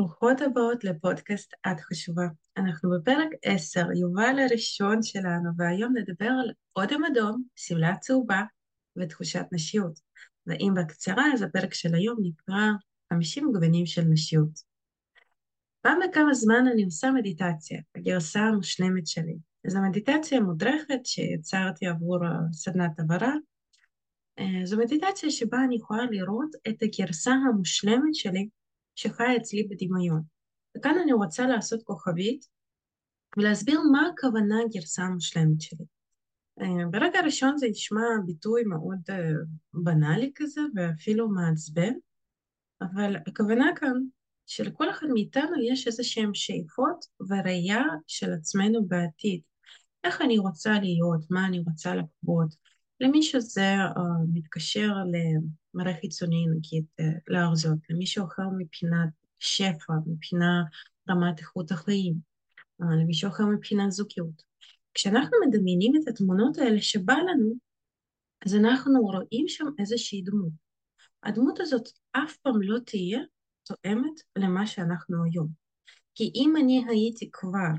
ברוכות הבאות לפודקאסט את חשובה. אנחנו בפרק 10, יובל הראשון שלנו, והיום נדבר על אודם אדום, שמלה צהובה ותחושת נשיות. ואם בקצרה, אז הפרק של היום נקרא 50 גוונים של נשיות. פעם בכמה זמן אני עושה מדיטציה, הגרסה המושלמת שלי. זו מדיטציה מודרכת שיצרתי עבור סדנת הבהרה. אה, זו מדיטציה שבה אני יכולה לראות את הגרסה המושלמת שלי שחיה אצלי בדמיון. וכאן אני רוצה לעשות כוכבית ולהסביר מה הכוונה גרסה המושלמת שלי. אה, ברגע הראשון זה נשמע ביטוי מאוד אה, בנאלי כזה ואפילו מעצבן, אבל הכוונה כאן שלכל אחד מאיתנו יש איזה שהן שאיפות וראייה של עצמנו בעתיד. איך אני רוצה להיות, מה אני רוצה לחוות. למי שזה uh, מתקשר למראה חיצוני, נגיד, uh, לארזות, למישהו אחר מבחינת שפע, מבחינת רמת איכות החיים, uh, למישהו אחר מבחינת זוגיות. כשאנחנו מדמיינים את התמונות האלה שבא לנו, אז אנחנו רואים שם איזושהי דמות. הדמות הזאת אף פעם לא תהיה תואמת למה שאנחנו היום. כי אם אני הייתי כבר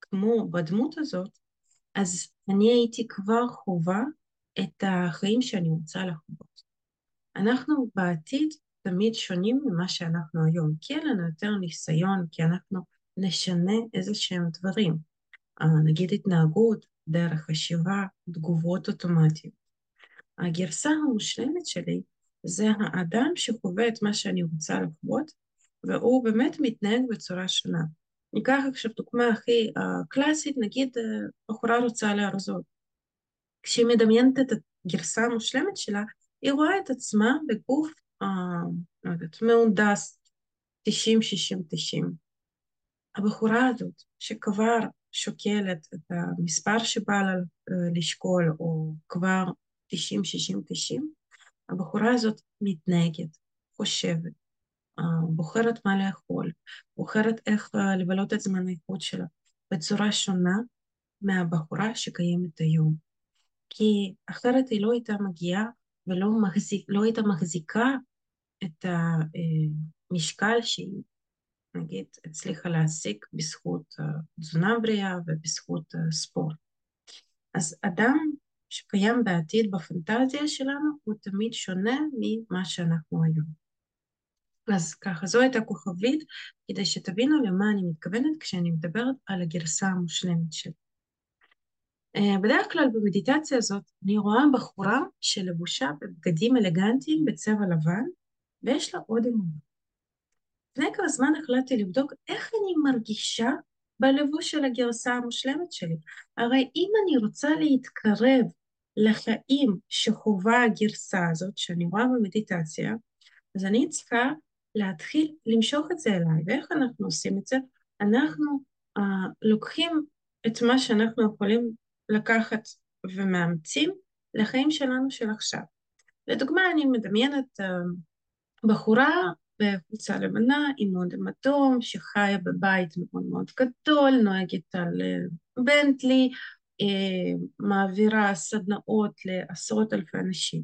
כמו בדמות הזאת, אז אני הייתי כבר חווה את החיים שאני רוצה לחוות. אנחנו בעתיד תמיד שונים ממה שאנחנו היום, כי אין לנו יותר ניסיון, כי אנחנו נשנה איזה שהם דברים. אה, נגיד התנהגות, דרך חשיבה, תגובות אוטומטיות. הגרסה המושלמת שלי זה האדם שחווה את מה שאני רוצה לחוות, והוא באמת מתנהג בצורה שונה. ניקח עכשיו דוגמה הכי uh, קלאסית, נגיד uh, בחורה רוצה לארזות. כשהיא מדמיינת את הגרסה המושלמת שלה, היא רואה את עצמה בגוף, uh, לא יודעת, מהונדס 90, 60, 90. הבחורה הזאת, שכבר שוקלת את המספר שבא לה לשקול, או כבר 90, 60, 90, הבחורה הזאת מתנהגת, חושבת, בוחרת מה לאכול, בוחרת איך לבלות את זמן האיכות שלה בצורה שונה מהבחורה שקיימת היום. כי אחרת היא לא הייתה מגיעה ולא מחזיק, לא הייתה מחזיקה את המשקל שהיא, נגיד, הצליחה להשיג בזכות תזונה בריאה ובזכות ספורט. אז אדם שקיים בעתיד בפנטזיה שלנו הוא תמיד שונה ממה שאנחנו היום. אז ככה, זו הייתה כוכבית, כדי שתבינו למה אני מתכוונת כשאני מדברת על הגרסה המושלמת שלי. Uh, בדרך כלל במדיטציה הזאת אני רואה בחורה שלבושה בבגדים אלגנטיים בצבע לבן, ויש לה עוד אמונה. לפני כמה זמן החלטתי לבדוק איך אני מרגישה בלבוש של הגרסה המושלמת שלי. הרי אם אני רוצה להתקרב לחיים שחווה הגרסה הזאת, שאני רואה במדיטציה, אז אני צריכה להתחיל למשוך את זה אליי. ואיך אנחנו עושים את זה? אנחנו uh, לוקחים את מה שאנחנו יכולים לקחת ומאמצים לחיים שלנו של עכשיו. לדוגמה, אני מדמיינת uh, בחורה בחולצה לבנה עם מודם אדום, שחיה בבית מאוד מאוד גדול, נוהגת על בנטלי, uh, מעבירה סדנאות לעשרות אלפי אנשים.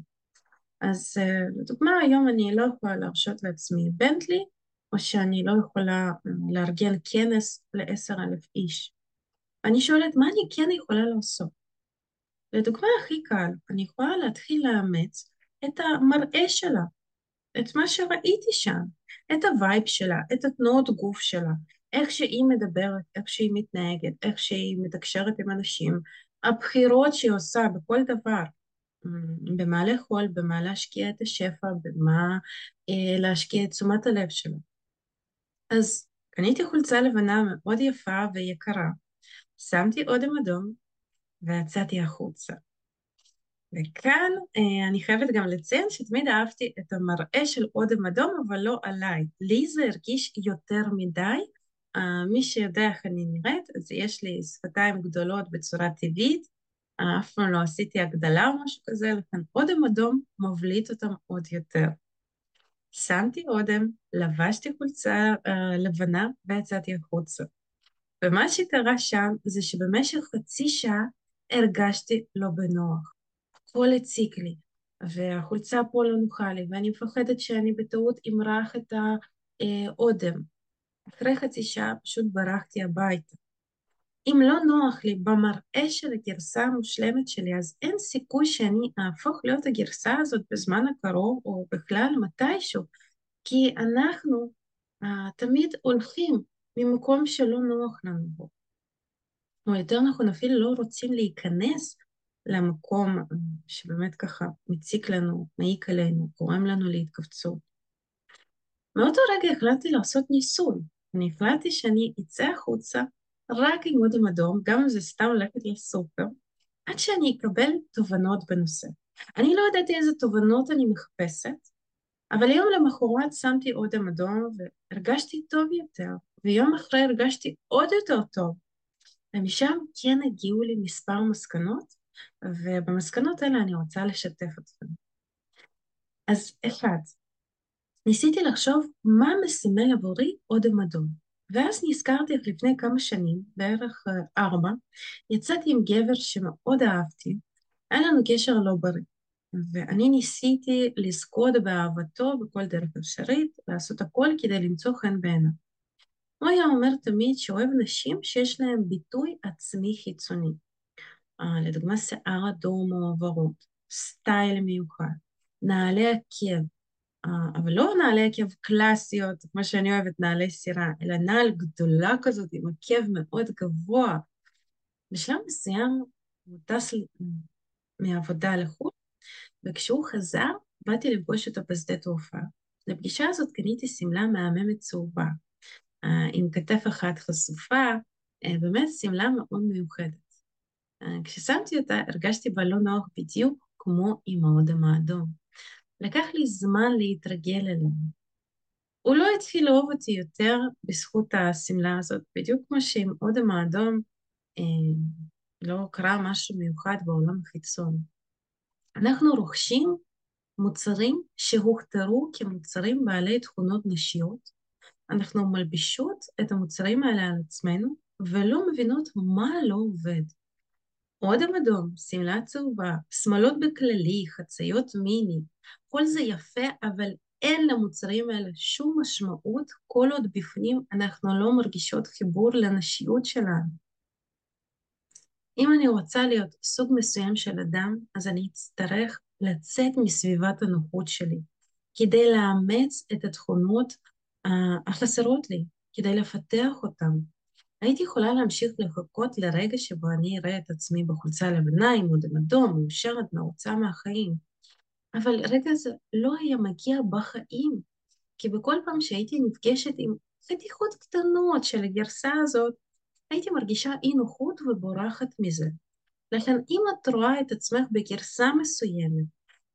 אז לדוגמה היום אני לא יכולה להרשות לעצמי בנטלי, או שאני לא יכולה לארגן כנס לעשר אלף איש. אני שואלת מה אני כן יכולה לעשות? לדוגמה הכי קל, אני יכולה להתחיל לאמץ את המראה שלה, את מה שראיתי שם, את ה vibe שלה, את התנועות גוף שלה, איך שהיא מדברת, איך שהיא מתנהגת, איך שהיא מתקשרת עם אנשים, הבחירות שהיא עושה בכל דבר. במה לאכול, במה להשקיע את השפע, במה אה, להשקיע את תשומת הלב שלו. אז קניתי חולצה לבנה מאוד יפה ויקרה, שמתי אודם אדום ויצאתי החוצה. וכאן אה, אני חייבת גם לציין שתמיד אהבתי את המראה של אודם אדום, אבל לא עליי. לי זה הרגיש יותר מדי. אה, מי שיודע איך אני נראית, אז יש לי שפתיים גדולות בצורה טבעית, אף פעם לא עשיתי הגדלה או משהו כזה, לכן אודם אדום מבליט אותם עוד יותר. שמתי אודם, לבשתי חולצה uh, לבנה ויצאתי החוצה. ומה שקרה שם זה שבמשך חצי שעה הרגשתי לא בנוח. הכל הציק לי, והחולצה פה לא נוחה לי, ואני מפחדת שאני בטעות אמרח את האודם. אחרי חצי שעה פשוט ברחתי הביתה. אם לא נוח לי במראה של הגרסה המושלמת שלי, אז אין סיכוי שאני אהפוך להיות הגרסה הזאת בזמן הקרוב, או בכלל מתישהו, כי אנחנו uh, תמיד הולכים ממקום שלא נוח לנו בו. או יותר נכון, אפילו לא רוצים להיכנס למקום שבאמת ככה מציק לנו, מעיק עלינו, גורם לנו להתכווצות. מאותו רגע החלטתי לעשות ניסוי. אני החלטתי שאני אצא החוצה רק עם אודם אדום, גם אם זה סתם ללכת לסופר, עד שאני אקבל תובנות בנושא. אני לא ידעתי איזה תובנות אני מחפשת, אבל יום למחרת שמתי אודם אדום והרגשתי טוב יותר, ויום אחרי הרגשתי עוד יותר טוב. ומשם כן הגיעו לי מספר מסקנות, ובמסקנות האלה אני רוצה לשתף אתכם. אז אחד, ניסיתי לחשוב מה מסמל עבורי אודם אדום. ואז נזכרתי איך לפני כמה שנים, בערך אה, ארבע, יצאתי עם גבר שמאוד אהבתי, היה לנו קשר לא בריא, ואני ניסיתי לזכות באהבתו בכל דרך אפשרית, לעשות הכל כדי למצוא חן בעיניו. הוא היה אומר תמיד שאוהב נשים שיש להן ביטוי עצמי חיצוני. אה, לדוגמה שיער אדום או ורוד, סטייל מיוחד, נעלי עקב, אה, אבל לא נעלי עקב קלאסיות, כמו שאני אוהבת, נעלי סירה, אלא נעל גדולה כזאת עם עקב מאוד גבוה. בשלב מסוים הוא טס מעבודה לחו"ל, וכשהוא חזר, באתי לפגוש אותו בשדה תעופה. לפגישה הזאת קניתי שמלה מהממת צהובה, עם כתף אחת חשופה, אה, באמת שמלה מאוד מיוחדת. כששמתי אותה הרגשתי בה לא נוח בדיוק כמו עם האודם האדום. לקח לי זמן להתרגל אליהם. הוא לא התחיל לאהוב אותי יותר בזכות השמלה הזאת, בדיוק כמו שעם אודם האדום אה, לא קרה משהו מיוחד בעולם החיצון. אנחנו רוכשים מוצרים שהוכתרו כמוצרים בעלי תכונות נשיות, אנחנו מלבישות את המוצרים האלה על עצמנו ולא מבינות מה לא עובד. אודם אדום, שמלה צהובה, שמלות בכללי, חציות מיני, כל זה יפה, אבל אין למוצרים האלה שום משמעות כל עוד בפנים אנחנו לא מרגישות חיבור לנשיות שלנו. אם אני רוצה להיות סוג מסוים של אדם, אז אני אצטרך לצאת מסביבת הנוחות שלי, כדי לאמץ את התכונות החסרות לי, כדי לפתח אותן. הייתי יכולה להמשיך לחכות לרגע שבו אני אראה את עצמי בחולצה לבנה עם אודם אדום, מאושרת, מרוצה מהחיים. אבל רגע זה לא היה מגיע בחיים, כי בכל פעם שהייתי נפגשת עם חתיכות קטנות של הגרסה הזאת, הייתי מרגישה אי נוחות ובורחת מזה. לכן אם את רואה את עצמך בגרסה מסוימת,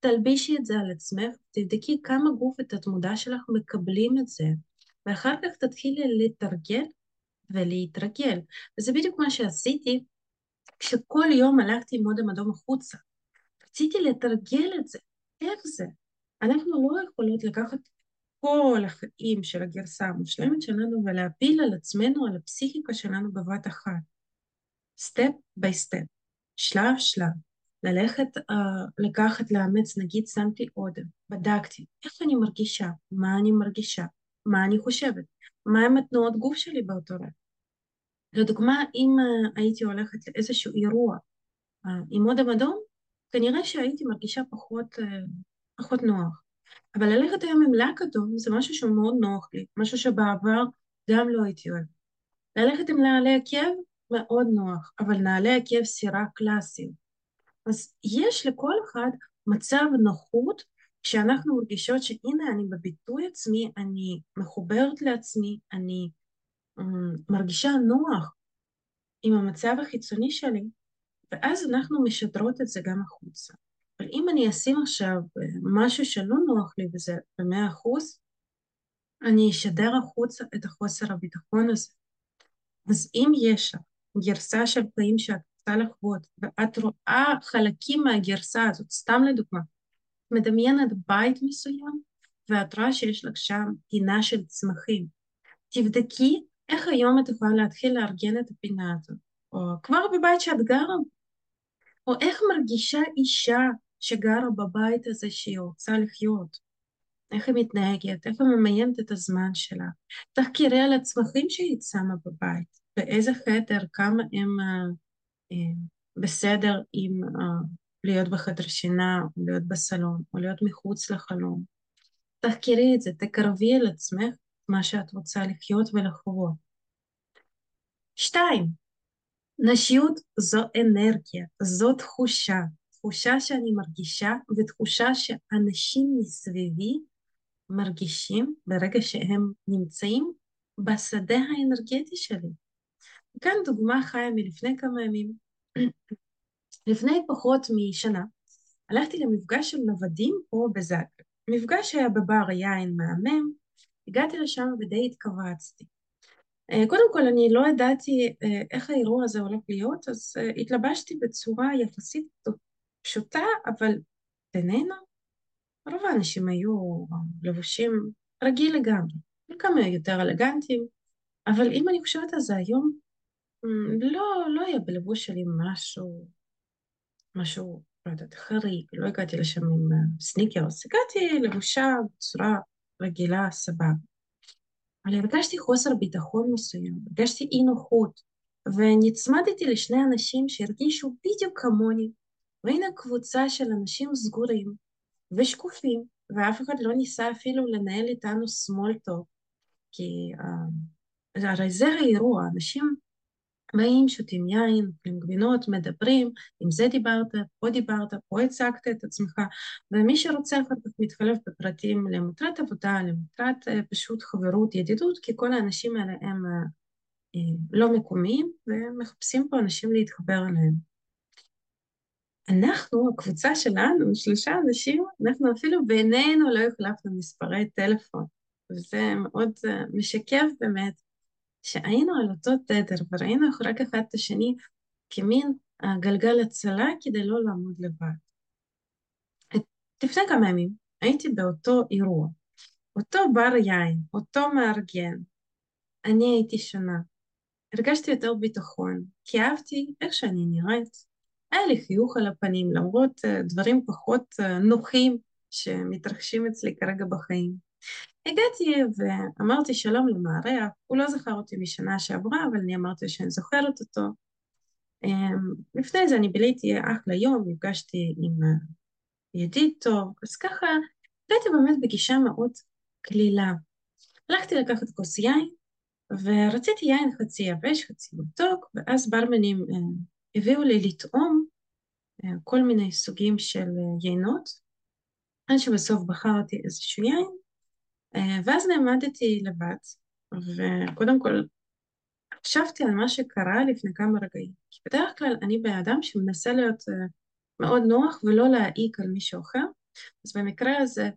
תלבישי את זה על עצמך, תבדקי כמה גוף ותת-מודע שלך מקבלים את זה, ואחר כך תתחילי לתרגל ולהתרגל. וזה בדיוק מה שעשיתי כשכל יום הלכתי עם מודם אדום החוצה. רציתי לתרגל את זה. איך זה? אנחנו לא יכולות לקחת כל החיים של הגרסה המושלמת שלנו ולהפיל על עצמנו, על הפסיכיקה שלנו בבת אחת. step by step, שלב שלב. ללכת, uh, לקחת, לאמץ, נגיד שמתי אודם, בדקתי איך אני מרגישה, מה אני מרגישה, מה אני חושבת, מהם התנועות גוף שלי באותו רגע. לדוגמה, אם uh, הייתי הולכת לאיזשהו אירוע uh, עם אודם אדום, כנראה שהייתי מרגישה פחות, uh, פחות נוח. אבל ללכת היום עם לק אדום זה משהו שהוא מאוד נוח לי, משהו שבעבר גם לא הייתי אוהבת. ללכת עם נעלי עקב מאוד נוח, אבל נעלי עקב סירה קלאסיים. אז יש לכל אחד מצב נוחות כשאנחנו מרגישות שהנה אני בביטוי עצמי, אני מחוברת לעצמי, אני מרגישה נוח עם המצב החיצוני שלי, ואז אנחנו משדרות את זה גם החוצה. אבל אם אני אשים עכשיו משהו שלא נוח לי וזה במאה אחוז, אני אשדר החוצה את החוסר הביטחון הזה. אז אם יש לך גרסה של חיים שאת רוצה לחוות, ואת רואה חלקים מהגרסה הזאת, סתם לדוגמה, מדמיינת בית מסוים, ואת רואה שיש לך שם פינה של צמחים. תבדקי איך היום את יכולה להתחיל לארגן את הפינה הזאת, או כבר בבית שאת גרה, או איך מרגישה אישה שגרה בבית הזה שהיא רוצה לחיות. איך היא מתנהגת, איך היא ממיינת את הזמן שלה. תחקירי על הצמחים שהיא שמה בבית, באיזה חדר, כמה הם uh, בסדר עם uh, להיות בחדר שינה, או להיות בסלון, או להיות מחוץ לחלום. תחקרי את זה, תקרבי אל עצמך מה שאת רוצה לחיות ולחוות. שתיים, נשיות זו אנרגיה, זו תחושה, תחושה שאני מרגישה ותחושה שאנשים מסביבי מרגישים ברגע שהם נמצאים בשדה האנרגטי שלי. כאן דוגמה חיה מלפני כמה ימים. לפני פחות משנה הלכתי למפגש של נוודים פה בזאגרב. המפגש היה בבר יין מהמם, הגעתי לשם ודי התכווצתי. אה, קודם כל אני לא ידעתי אה, איך האירוע הזה הולך להיות, אז אה, התלבשתי בצורה יחסית פשוטה, אבל בינינו רוב האנשים היו לבושים רגיל לגמרי, חלקם היו יותר אלגנטיים, אבל אם אני חושבת על זה היום, לא, לא היה בלבוש שלי משהו, משהו, לא יודעת, חריג, לא הגעתי לשם עם סניקרס, הגעתי לבושה בצורה רגילה, סבבה. אבל הרגשתי חוסר ביטחון מסוים, הרגשתי אי נוחות, ונצמדתי לשני אנשים שהרגישו בדיוק כמוני, והנה קבוצה של אנשים סגורים ושקופים, ואף אחד לא ניסה אפילו לנהל איתנו small talk, כי הרי זה האירוע, אנשים באים, שותים יין, אוכלים גבינות, מדברים, עם זה דיברת, פה דיברת, פה הצגת את עצמך, ומי שרוצה אחר כך מתחלף בפרטים למטרת עבודה, למטרת uh, פשוט חברות, ידידות, כי כל האנשים האלה הם uh, לא מקומיים, ומחפשים פה אנשים להתחבר אליהם. אנחנו, הקבוצה שלנו, שלושה אנשים, אנחנו אפילו בינינו לא החלפנו מספרי טלפון, וזה מאוד משקף באמת שהיינו על אותו תדר וראינו רק אחד את השני כמין גלגל הצלה כדי לא לעמוד לבד. לפני כמה ימים הייתי באותו אירוע, אותו בר יין, אותו מארגן, אני הייתי שונה. הרגשתי יותר ביטחון, כי אהבתי איך שאני נראית, היה לי חיוך על הפנים, למרות אה, דברים פחות אה, נוחים שמתרחשים אצלי כרגע בחיים. הגעתי ואמרתי שלום למארח, הוא לא זכר אותי משנה שעברה, אבל אני אמרתי שאני זוכרת אותו. אמ, לפני זה אני ביליתי אחלה יום, נפגשתי עם אה, ידיד טוב, אז ככה הייתי באמת בגישה מאוד קלילה. הלכתי לקחת כוס יין, ורציתי יין חצי יבש, חצי מתוק, ואז ברמנים הביאו לי לטעום אה, כל מיני סוגים של אה, יינות, עד שבסוף בחרתי איזשהו יין, אה, ואז נעמדתי לבד, וקודם כל חשבתי על מה שקרה לפני כמה רגעים, כי בדרך כלל אני בן אדם שמנסה להיות מאוד נוח ולא להעיק על מישהו אחר, אז במקרה הזה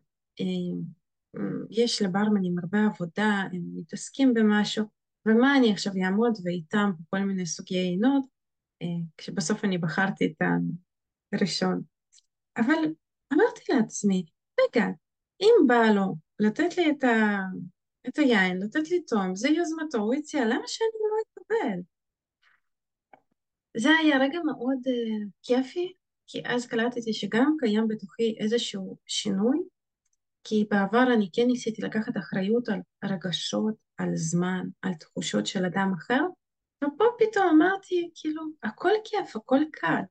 יש לברמנים הרבה עבודה, הם מתעסקים במשהו, ומה אני עכשיו אעמוד ואיתם בכל מיני סוגי יינות, כשבסוף אני בחרתי את הראשון. אבל אמרתי לעצמי, רגע, אם בא לו לתת לי את, ה... את היין, לתת לי תום, זה יוזמתו, הוא הציע, למה שאני לא אקבל? זה היה רגע מאוד uh, כיפי, כי אז קלטתי שגם קיים בתוכי איזשהו שינוי, כי בעבר אני כן ניסיתי לקחת אחריות על רגשות, על זמן, על תחושות של אדם אחר, ופה פתאום אמרתי, כאילו, הכל כיף, הכל קל.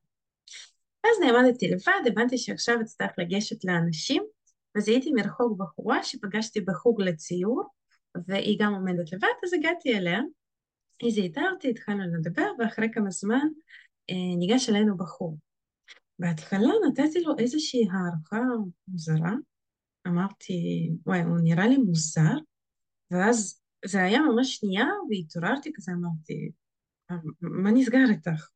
אז נעמדתי לבד, הבנתי שעכשיו אצטרך לגשת לאנשים, וזיהיתי מרחוק בחורה שפגשתי בחוג לציור, והיא גם עומדת לבד, אז הגעתי אליה, היא זיהתה אותי, התחלנו לדבר, ואחרי כמה זמן אה, ניגש אלינו בחור. בהתחלה נתתי לו איזושהי הערכה מוזרה, אמרתי, וואי, הוא נראה לי מוזר, ואז זה היה ממש שנייה, והתעוררתי כזה, אמרתי, מה נסגר איתך?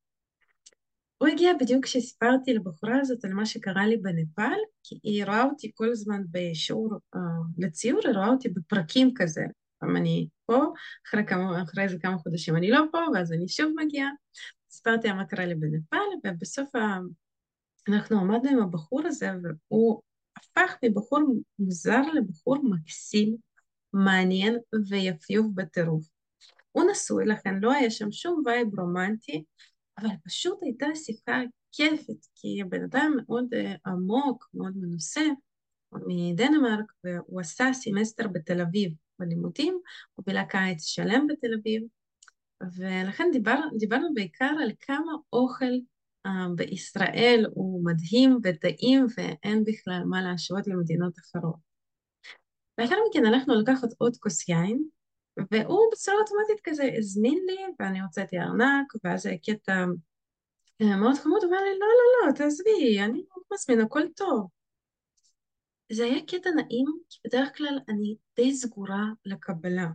הוא הגיע בדיוק כשסיפרתי לבחורה הזאת על מה שקרה לי בנפאל, כי היא רואה אותי כל הזמן בשיעור uh, לציור, היא רואה אותי בפרקים כזה. פעם אני פה, אחרי, כמה, אחרי איזה כמה חודשים אני לא פה, ואז אני שוב מגיעה. סיפרתי מה קרה לי בנפאל, ובסוף ה... אנחנו עמדנו עם הבחור הזה, והוא הפך מבחור מוזר לבחור מקסים, מעניין ויפיוף בטירוף. הוא נשוי, לכן לא היה שם שום vibe רומנטי, אבל פשוט הייתה שיחה כיפית, כי הבן אדם מאוד אה, עמוק, מאוד מנוסה, מדנמרק, והוא עשה סמסטר בתל אביב בלימודים, הוא בילה קיץ שלם בתל אביב, ולכן דיבר, דיברנו בעיקר על כמה אוכל אה, בישראל הוא מדהים וטעים ואין בכלל מה להשוות למדינות אחרות. לאחר מכן הלכנו לקחת עוד כוס יין, והוא בצורה אוטומטית כזה הזמין לי, ואני הוצאתי ארנק, ואז היה קטע אה, מאוד חמוד, הוא אמר לי, לא, לא, לא, תעזבי, אני מזמין, הכל טוב. זה היה קטע נעים, כי בדרך כלל אני די סגורה לקבלה.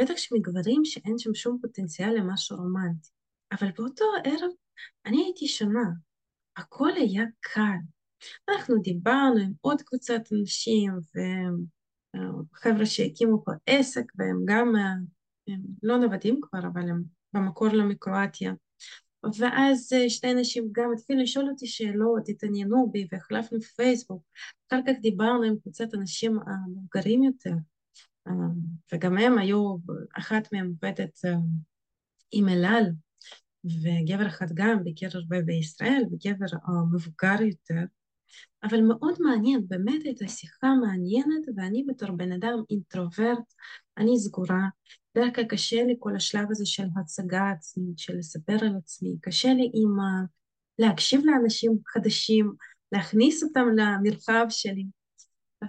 בטח שמגברים שאין שם שום פוטנציאל למשהו רומנטי. אבל באותו ערב אני הייתי שונה. הכל היה קל. אנחנו דיברנו עם עוד קבוצת אנשים וחבר'ה שהקימו פה עסק והם גם הם לא נוודים כבר אבל הם במקור לא מקרואטיה ואז שתי אנשים גם התחילו לשאול אותי שאלות, התעניינו בי והחלפנו פייסבוק. אחר כך דיברנו עם קבוצת אנשים המבוגרים יותר. וגם הם היו, אחת מהם עובדת עם אלעל וגבר אחד גם ביקר הרבה בישראל וגבר מבוגר יותר אבל מאוד מעניין, באמת הייתה שיחה מעניינת ואני בתור בן אדם אינטרוברט, אני סגורה, בדרך כלל קשה לי כל השלב הזה של הצגה עצמית, של לספר על עצמי, קשה לי עם להקשיב לאנשים חדשים, להכניס אותם למרחב שלי,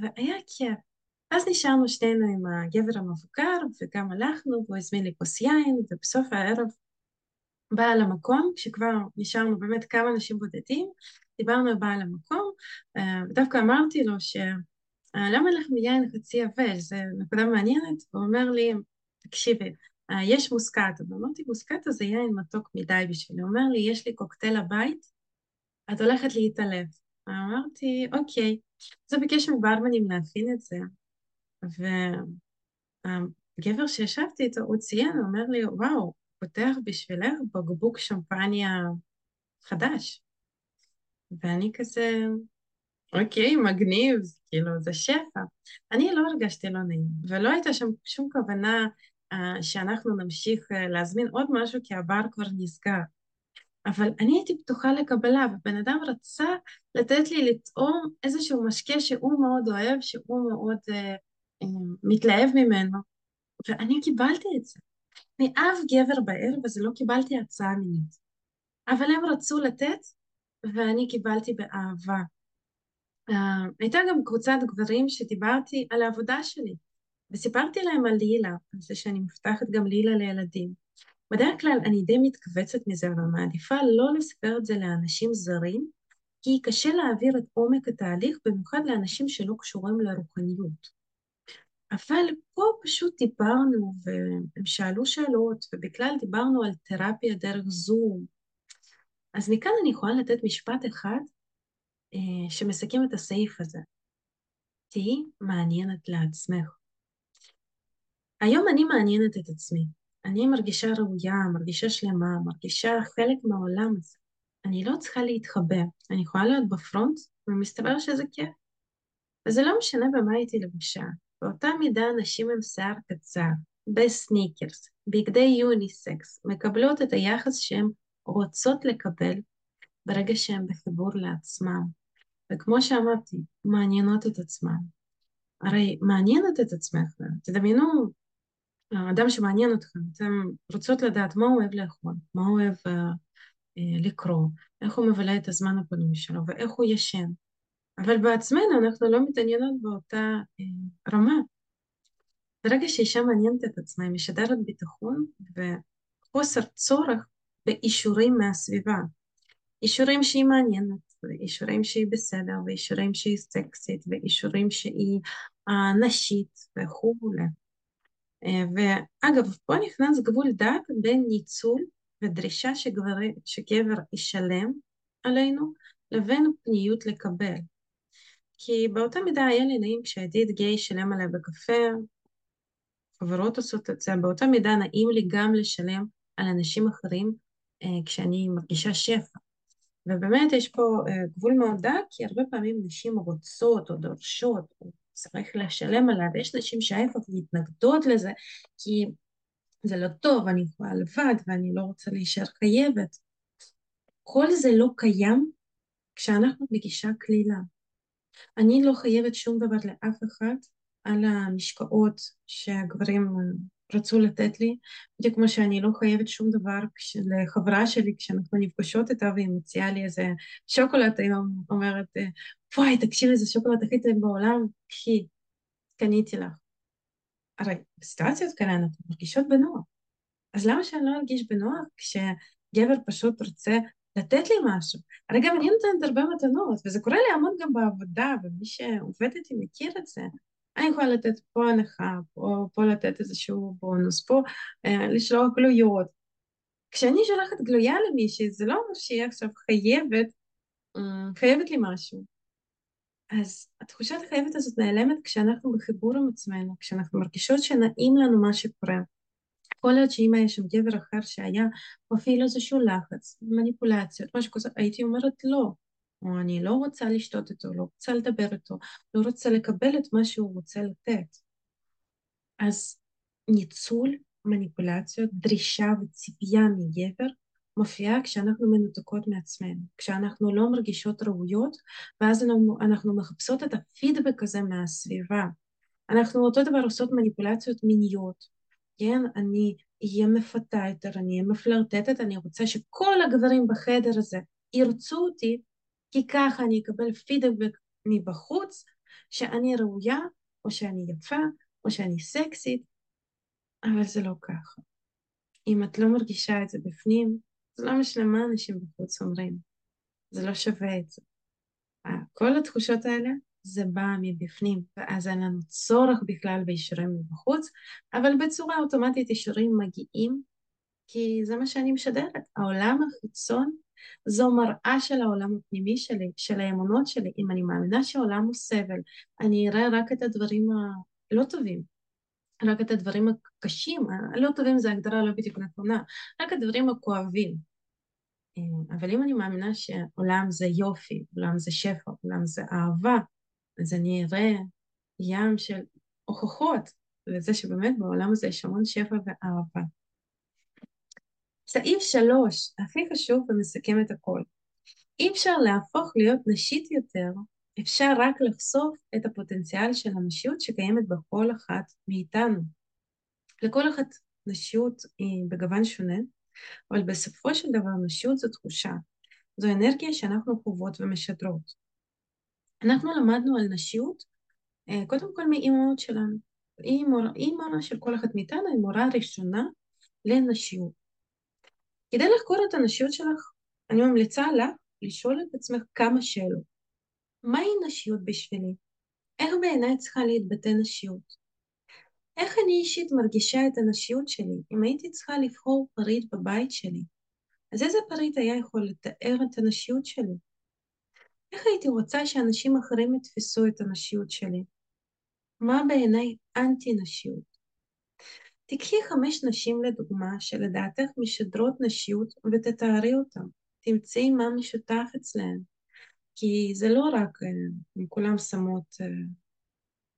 והיה כיף. אז נשארנו שנינו עם הגבר המבוגר וגם הלכנו והוא הזמין לי כוס יין ובסוף הערב בעל המקום, כשכבר נשארנו באמת כמה אנשים בודדים, דיברנו על בעל המקום, ודווקא אמרתי לו שלמה לך מיין חצי יבש, זו נקודה מעניינת, הוא אומר לי, תקשיבי, יש מוסקטו, ואמרתי, מוסקטו זה יין מתוק מדי בשבילי, הוא אומר לי, יש לי קוקטייל הבית, את הולכת להתעלף. אמרתי, אוקיי. אז הוא ביקש מברמנים להכין את זה, והגבר שישבתי איתו, הוא ציין, הוא אומר לי, וואו, פותח בשבילך בקבוק שמפניה חדש. ואני כזה, אוקיי, מגניב, כאילו, זה שפע. אני לא הרגשתי לא נעים, ולא הייתה שם שום כוונה uh, שאנחנו נמשיך uh, להזמין עוד משהו, כי הבר כבר נסגר. אבל אני הייתי פתוחה לקבלה, ובן אדם רצה לתת לי לטעום איזשהו משקה שהוא מאוד אוהב, שהוא מאוד uh, uh, מתלהב ממנו, ואני קיבלתי את זה. מאף גבר בערב הזה לא קיבלתי הצעה מינית. אבל הם רצו לתת, ואני קיבלתי באהבה. Uh, הייתה גם קבוצת גברים שדיברתי על העבודה שלי, וסיפרתי להם על לילה, על זה שאני מפתחת גם לילה לילדים. בדרך כלל אני די מתכווצת מזה, אבל מעדיפה לא לספר את זה לאנשים זרים, כי קשה להעביר את עומק התהליך, במיוחד לאנשים שלא קשורים לרוחניות. אבל פה פשוט דיברנו, והם שאלו שאלות, ובכלל דיברנו על תרפיה דרך זום, אז מכאן אני יכולה לתת משפט אחד אה, שמסכם את הסעיף הזה. תהי מעניינת לעצמך. היום אני מעניינת את עצמי. אני מרגישה ראויה, מרגישה שלמה, מרגישה חלק מהעולם הזה. אני לא צריכה להתחבא, אני יכולה להיות בפרונט, ומסתבר שזה כיף. וזה לא משנה במה הייתי לבושה. באותה מידה נשים עם שיער קצר, בסניקרס, בגדי יוניסקס, מקבלות את היחס שהן רוצות לקבל ברגע שהן בחיבור לעצמם. וכמו שאמרתי, מעניינות את עצמם. הרי מעניינת את עצמך, תדמיינו אדם שמעניין אתכם, אתם רוצות לדעת מה הוא אוהב לאכול, מה הוא אוהב uh, uh, לקרוא, איך הוא מבלה את הזמן הפנוי שלו ואיך הוא ישן. אבל בעצמנו אנחנו לא מתעניינות באותה uh, רמה. ברגע שאישה מעניינת את עצמה, היא משדרת ביטחון וחוסר צורך באישורים מהסביבה. אישורים שהיא מעניינת, ואישורים שהיא בסדר, ואישורים שהיא סקסית, ואישורים שהיא uh, נשית וכולי. Uh, ואגב, פה נכנס גבול דק בין ניצול ודרישה שגבר, שגבר ישלם עלינו, לבין פניות לקבל. כי באותה מידה היה לי נעים כשהידיד גיי שלם עליה בקפה, חברות עושות את זה, באותה מידה נעים לי גם לשלם על אנשים אחרים אה, כשאני מרגישה שפע. ובאמת יש פה אה, גבול מאוד דק, כי הרבה פעמים נשים רוצות או דורשות, או צריך לשלם עליו, ויש נשים שההפך מתנגדות לזה, כי זה לא טוב, אני יכולה לבד ואני לא רוצה להישאר חייבת. כל זה לא קיים כשאנחנו בגישה קלילה. אני לא חייבת שום דבר לאף אחד על המשקאות שהגברים רצו לתת לי, בדיוק כמו שאני לא חייבת שום דבר לחברה שלי כשאנחנו נפגשות איתה והיא מציעה לי איזה שוקולד היום, אומרת, וואי, תקשיבי, איזה שוקולד הכי טוב בעולם, קחי, קניתי לך. הרי בסיטואציות כאלה אנחנו מרגישות בנוח. אז למה שאני לא ארגיש בנוח כשגבר פשוט רוצה לתת לי משהו? הרי גם אני נותנת הרבה מתנות, וזה קורה לי המון גם בעבודה, ומי שעובד איתי מכיר את זה. אני יכולה לתת פה הנחה, פה, פה לתת איזשהו בונוס, פה אה, לשלוח גלויות. כשאני שולחת גלויה למישהי, זה לא אומר שהיא עכשיו חייבת, אה, חייבת לי משהו. אז התחושת החייבת הזאת נעלמת כשאנחנו בחיבור עם עצמנו, כשאנחנו מרגישות שנעים לנו מה שקורה. יכול להיות שאם היה שם גבר אחר שהיה מפעיל איזשהו לחץ, מניפולציות, משהו כזה, הייתי אומרת לא, או אני לא רוצה לשתות איתו, לא רוצה לדבר איתו, לא רוצה לקבל את מה שהוא רוצה לתת. אז ניצול, מניפולציות, דרישה וציפייה מגבר מופיעה כשאנחנו מנותקות מעצמנו, כשאנחנו לא מרגישות ראויות, ואז אנחנו, אנחנו מחפשות את הפידבק הזה מהסביבה. אנחנו אותו דבר עושות מניפולציות מיניות, כן? אני אהיה מפתה יותר, אני אהיה מפלרטטת, אני רוצה שכל הגברים בחדר הזה ירצו אותי, כי ככה אני אקבל פידבק מבחוץ, שאני ראויה, או שאני יפה, או שאני סקסית, אבל זה לא ככה. אם את לא מרגישה את זה בפנים, זה לא משנה מה אנשים בחוץ אומרים. זה לא שווה את זה. כל התחושות האלה זה בא מבפנים, ואז אין לנו צורך בכלל באישורים מבחוץ, אבל בצורה אוטומטית אישורים מגיעים, כי זה מה שאני משדרת. העולם החיצון זו מראה של העולם הפנימי שלי, של האמונות שלי. אם אני מאמינה שהעולם הוא סבל, אני אראה רק את הדברים הלא טובים, רק את הדברים הקשים, הלא טובים זה הגדרה לא בדיוק נכונה, רק הדברים הכואבים. אבל אם אני מאמינה שעולם זה יופי, עולם זה שפע, עולם זה אהבה, אז אני אראה ים של הוכחות לזה שבאמת בעולם הזה יש המון שפע ואהבה. סעיף שלוש, הכי חשוב ומסכם את הכל. אי אפשר להפוך להיות נשית יותר, אפשר רק לחשוף את הפוטנציאל של הנשיות שקיימת בכל אחת מאיתנו. לכל אחת נשיות היא בגוון שונה, אבל בסופו של דבר נשיות זו תחושה, זו אנרגיה שאנחנו חוות ומשדרות. אנחנו למדנו על נשיות אה, קודם כל מאימהות שלנו. היא מורה, היא של כל אחת מאיתנו, היא מורה ראשונה לנשיות. כדי לחקור את הנשיות שלך, אני ממליצה לך לשאול את עצמך כמה שאלות. מהי נשיות בשבילי? איך בעיניי צריכה להתבטא נשיות? איך אני אישית מרגישה את הנשיות שלי אם הייתי צריכה לבחור פריט בבית שלי? אז איזה פריט היה יכול לתאר את הנשיות שלי? איך הייתי רוצה שאנשים אחרים יתפסו את הנשיות שלי? מה בעיניי אנטי-נשיות? תיקחי חמש נשים לדוגמה שלדעתך משדרות נשיות ותתארי אותן. תמצאי מה משותף אצלהן. כי זה לא רק אם כולם שמות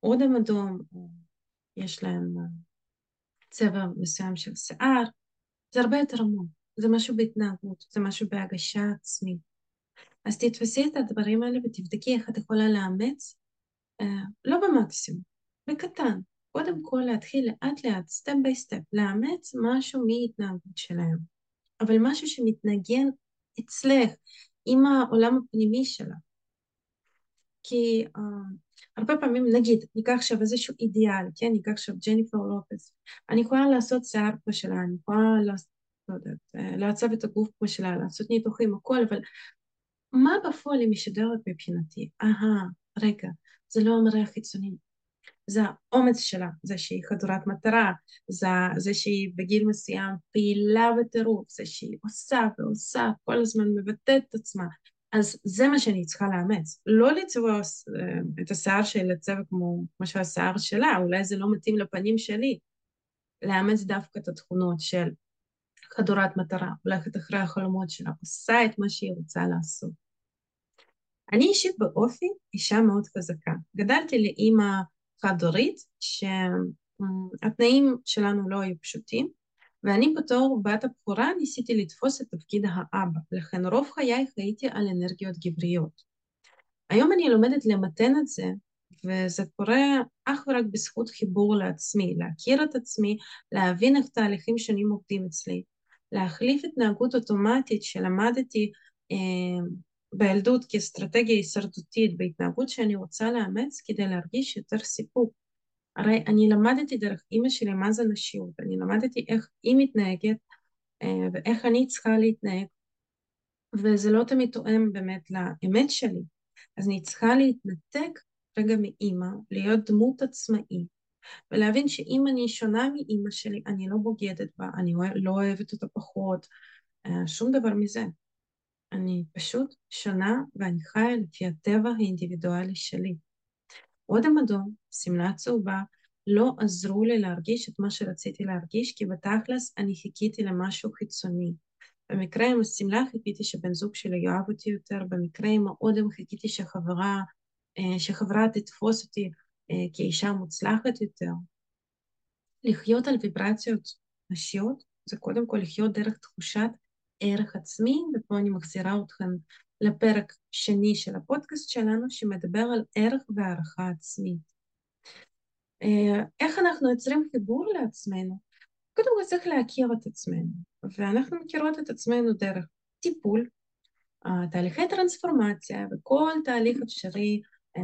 אודם אדום, או יש להם צבע מסוים של שיער, זה הרבה יותר עמוק. זה משהו בהתנהגות, זה משהו בהגשה עצמית. אז תתפסי את הדברים האלה ותבדקי איך את יכולה לאמץ, אה, לא במקסימום, בקטן. קודם כל להתחיל לאט לאט, step by step, לאמץ משהו מהתנהגות שלהם, אבל משהו שמתנגן אצלך, עם העולם הפנימי שלה. כי uh, הרבה פעמים, נגיד, ניקח עכשיו איזשהו אידיאל, כן, ניקח עכשיו ג'ניפר לופס, אני יכולה לעשות שיער כמו שלה, אני יכולה לעשות, לא יודעת, אה, לעצב את הגוף כמו שלה, לעשות ניתוחים, הכל, אבל מה בפועל היא משדרת מבחינתי? אהה, רגע, זה לא המראה החיצוני, זה האומץ שלה, זה שהיא חדורת מטרה, זה, זה שהיא בגיל מסוים פעילה בטירוף, זה שהיא עושה ועושה, כל הזמן מבטאת את עצמה. אז זה מה שאני צריכה לאמץ. לא לצבוע אה, את השיער של הצבע כמו, כמו שהשיער שלה, אולי זה לא מתאים לפנים שלי. לאמץ דווקא את התכונות של חדורת מטרה, הולכת אחרי החלומות שלה, עושה את מה שהיא רוצה לעשות. אני אישית באופי אישה מאוד חזקה. גדלתי לאימא חד-הורית שהתנאים שלנו לא היו פשוטים, ואני בתור בת הבכורה ניסיתי לתפוס את תפקיד האבא, לכן רוב חיי חייתי על אנרגיות גבריות. היום אני לומדת למתן את זה, וזה קורה אך ורק בזכות חיבור לעצמי, להכיר את עצמי, להבין איך תהליכים שונים עובדים אצלי, להחליף התנהגות אוטומטית שלמדתי אה, בילדות כאסטרטגיה הישרדותית בהתנהגות שאני רוצה לאמץ כדי להרגיש יותר סיפוק. הרי אני למדתי דרך אימא שלי מה זה נשיות, אני למדתי איך היא מתנהגת אה, ואיך אני צריכה להתנהג, וזה לא תמיד תואם באמת לאמת שלי. אז אני צריכה להתנתק רגע מאימא, להיות דמות עצמאית, ולהבין שאם אני שונה מאימא שלי, אני לא בוגדת בה, אני לא אוהבת אותה פחות, אה, שום דבר מזה. אני פשוט שונה ואני חיה לפי הטבע האינדיבידואלי שלי. אודם אדום, שמלה צהובה, לא עזרו לי להרגיש את מה שרציתי להרגיש, כי בתכלס אני חיכיתי למשהו חיצוני. במקרה עם השמלה חיכיתי שבן זוג שלי יאהב אותי יותר, במקרה עם האודם חיכיתי שחברה, אה, שחברה תתפוס אותי אה, כאישה מוצלחת יותר. לחיות על ויברציות נשיות זה קודם כל לחיות דרך תחושת ערך עצמי, ופה אני מחזירה אתכם לפרק שני של הפודקאסט שלנו שמדבר על ערך והערכה עצמית. אה, איך אנחנו יוצרים חיבור לעצמנו? קודם כל צריך להכיר את עצמנו, ואנחנו מכירות את עצמנו דרך טיפול, אה, תהליכי טרנספורמציה וכל תהליך אפשרי, אה,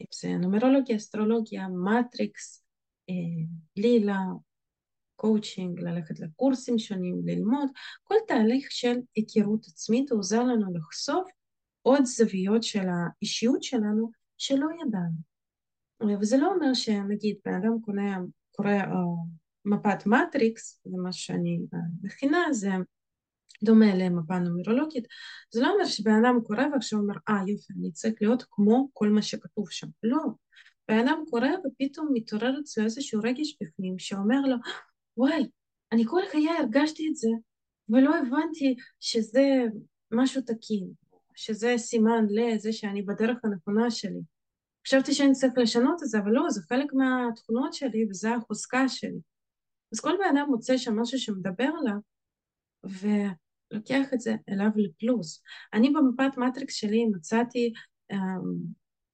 אם זה נומרולוגיה, אסטרולוגיה, מטריקס, לילה, קואוצ'ינג, ללכת לקורסים שונים, ללמוד, כל תהליך של היכרות עצמית עוזר לנו לחשוף עוד זוויות של האישיות שלנו שלא ידענו. וזה לא אומר שנגיד בן אדם קונה, קורא uh, מפת מטריקס, זה מה שאני uh, מכינה, זה דומה למפה נומרולוגית, זה לא אומר שבן אדם קורא ועכשיו אומר, אה יופי, אני צריך להיות כמו כל מה שכתוב שם. לא. בן אדם קורא ופתאום מתעורר אצלו איזשהו רגש בפנים שאומר לו, וואי, אני כל חיי הרגשתי את זה, ולא הבנתי שזה משהו תקין, שזה סימן לזה שאני בדרך הנכונה שלי. חשבתי שאני צריך לשנות את זה, אבל לא, זה חלק מהתכונות שלי וזה החוזקה שלי. אז כל בן אדם מוצא שם משהו שמדבר עליו, ולוקח את זה אליו לפלוס. אני במפת מטריקס שלי מצאתי um,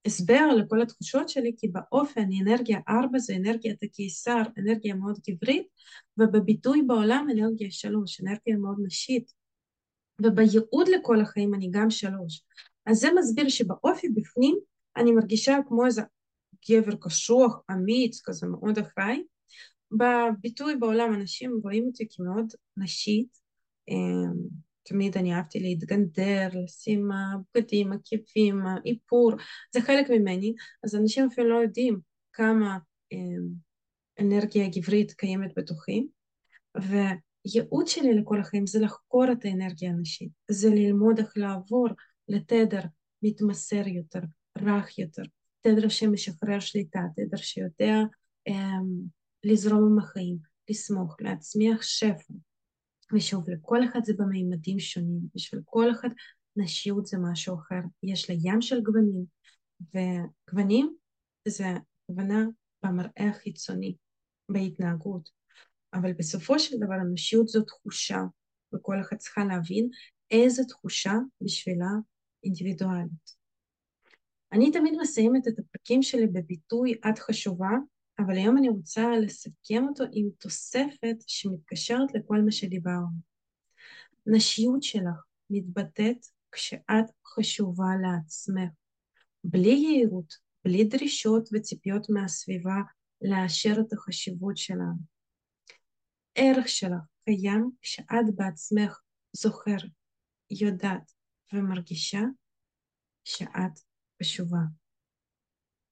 הסבר לכל התחושות שלי, כי באופן אנרגיה ארבע זה אנרגיית הקיסר, אנרגיה מאוד גברית, ובביטוי בעולם אנרגיה שלוש, אנרגיה מאוד נשית. ובייעוד לכל החיים אני גם שלוש. אז זה מסביר שבאופי בפנים אני מרגישה כמו איזה גבר קשוח, אמיץ, כזה מאוד אחראי. בביטוי בעולם אנשים רואים אותי כמאוד נשית, אמ, תמיד אני אהבתי להתגנדר, לשים בגדים עקיפים, איפור, זה חלק ממני, אז אנשים אפילו לא יודעים כמה אנרגיה גברית קיימת בתוכי, וייעוד שלי לכל החיים זה לחקור את האנרגיה הנשית, זה ללמוד איך לעבור לתדר מתמסר יותר, רך יותר, תדר שמשחרר שליטה, תדר שיודע אמ, לזרום עם החיים, לסמוך, להצמיח שפע. ושוב, לכל אחד זה במימדים שונים, בשביל כל אחד נשיות זה משהו אחר. יש לה ים של גוונים, וגוונים זה כוונה במראה החיצוני, בהתנהגות. אבל בסופו של דבר הנשיות זו תחושה, וכל אחד צריכה להבין איזה תחושה בשבילה אינדיבידואלית. אני תמיד מסיימת את הפרקים שלי בביטוי את חשובה, אבל היום אני רוצה לסכם אותו עם תוספת שמתקשרת לכל מה שדיברנו. נשיות שלך מתבטאת כשאת חשובה לעצמך, בלי יהירות, בלי דרישות וציפיות מהסביבה לאשר את החשיבות שלנו. ערך שלך קיים כשאת בעצמך זוכרת, יודעת ומרגישה שאת חשובה.